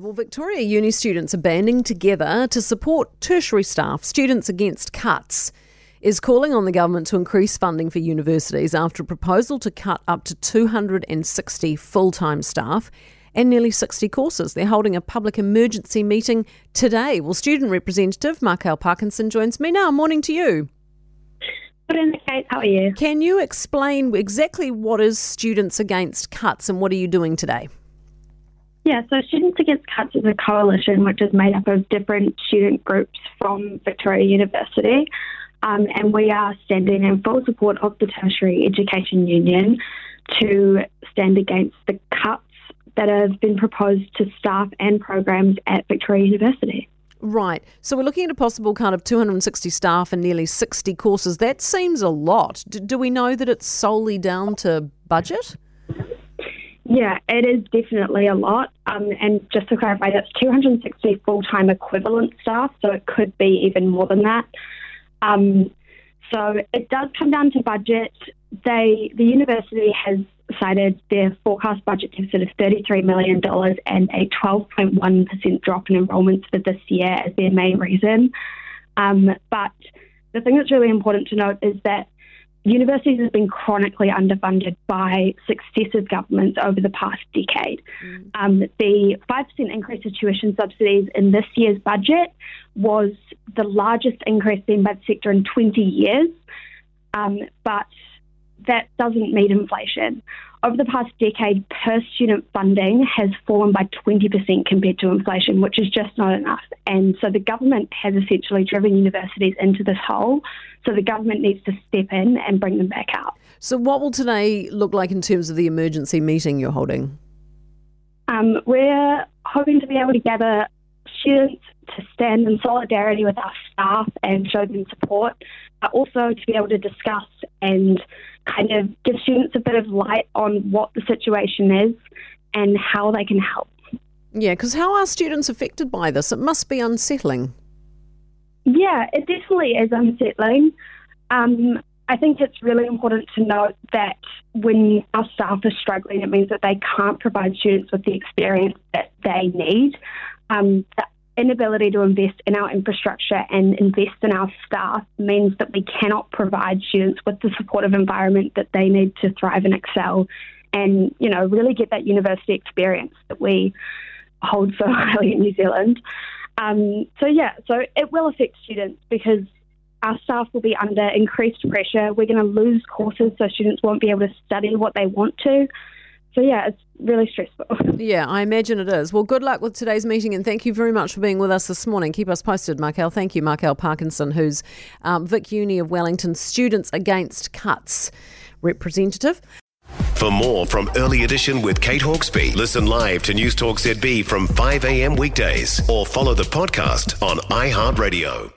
Well, Victoria Uni students are banding together to support tertiary staff. Students Against Cuts is calling on the government to increase funding for universities after a proposal to cut up to 260 full time staff and nearly 60 courses. They're holding a public emergency meeting today. Well, student representative Marcail Parkinson joins me now. Morning to you. Good evening, Kate. How are you? Can you explain exactly what is Students Against Cuts and what are you doing today? Yeah, so Students Against Cuts is a coalition which is made up of different student groups from Victoria University. Um, and we are standing in full support of the Tertiary Education Union to stand against the cuts that have been proposed to staff and programs at Victoria University. Right. So we're looking at a possible kind of 260 staff and nearly 60 courses. That seems a lot. Do we know that it's solely down to budget? Yeah, it is definitely a lot. Um, and just to clarify, that's 260 full time equivalent staff, so it could be even more than that. Um, so it does come down to budget. They, the university has cited their forecast budget deficit of $33 million and a 12.1% drop in enrolments for this year as their main reason. Um, but the thing that's really important to note is that universities have been chronically underfunded by successive governments over the past decade. Mm. Um, the 5% increase in tuition subsidies in this year's budget was the largest increase seen by the sector in 20 years, um, but that doesn't meet inflation. Over the past decade, per student funding has fallen by 20% compared to inflation, which is just not enough. And so the government has essentially driven universities into this hole. So the government needs to step in and bring them back out. So, what will today look like in terms of the emergency meeting you're holding? Um, we're hoping to be able to gather students to stand in solidarity with our staff and show them support, but also to be able to discuss and kind of give students a bit of light on what the situation is and how they can help. Yeah, because how are students affected by this? It must be unsettling. Yeah, it definitely is unsettling. Um, I think it's really important to note that when our staff are struggling, it means that they can't provide students with the experience that they need. Um, the inability to invest in our infrastructure and invest in our staff means that we cannot provide students with the supportive environment that they need to thrive and excel and, you know, really get that university experience that we hold so highly in New Zealand. Um, so, yeah, so it will affect students because our staff will be under increased pressure. We're going to lose courses, so students won't be able to study what they want to. So, yeah, it's really stressful. Yeah, I imagine it is. Well, good luck with today's meeting and thank you very much for being with us this morning. Keep us posted, Marcail. Thank you, Marcail Parkinson, who's um, Vic Uni of Wellington Students Against Cuts representative. For more from Early Edition with Kate Hawkesby, listen live to Newstalk ZB from 5 a.m. weekdays or follow the podcast on iHeartRadio.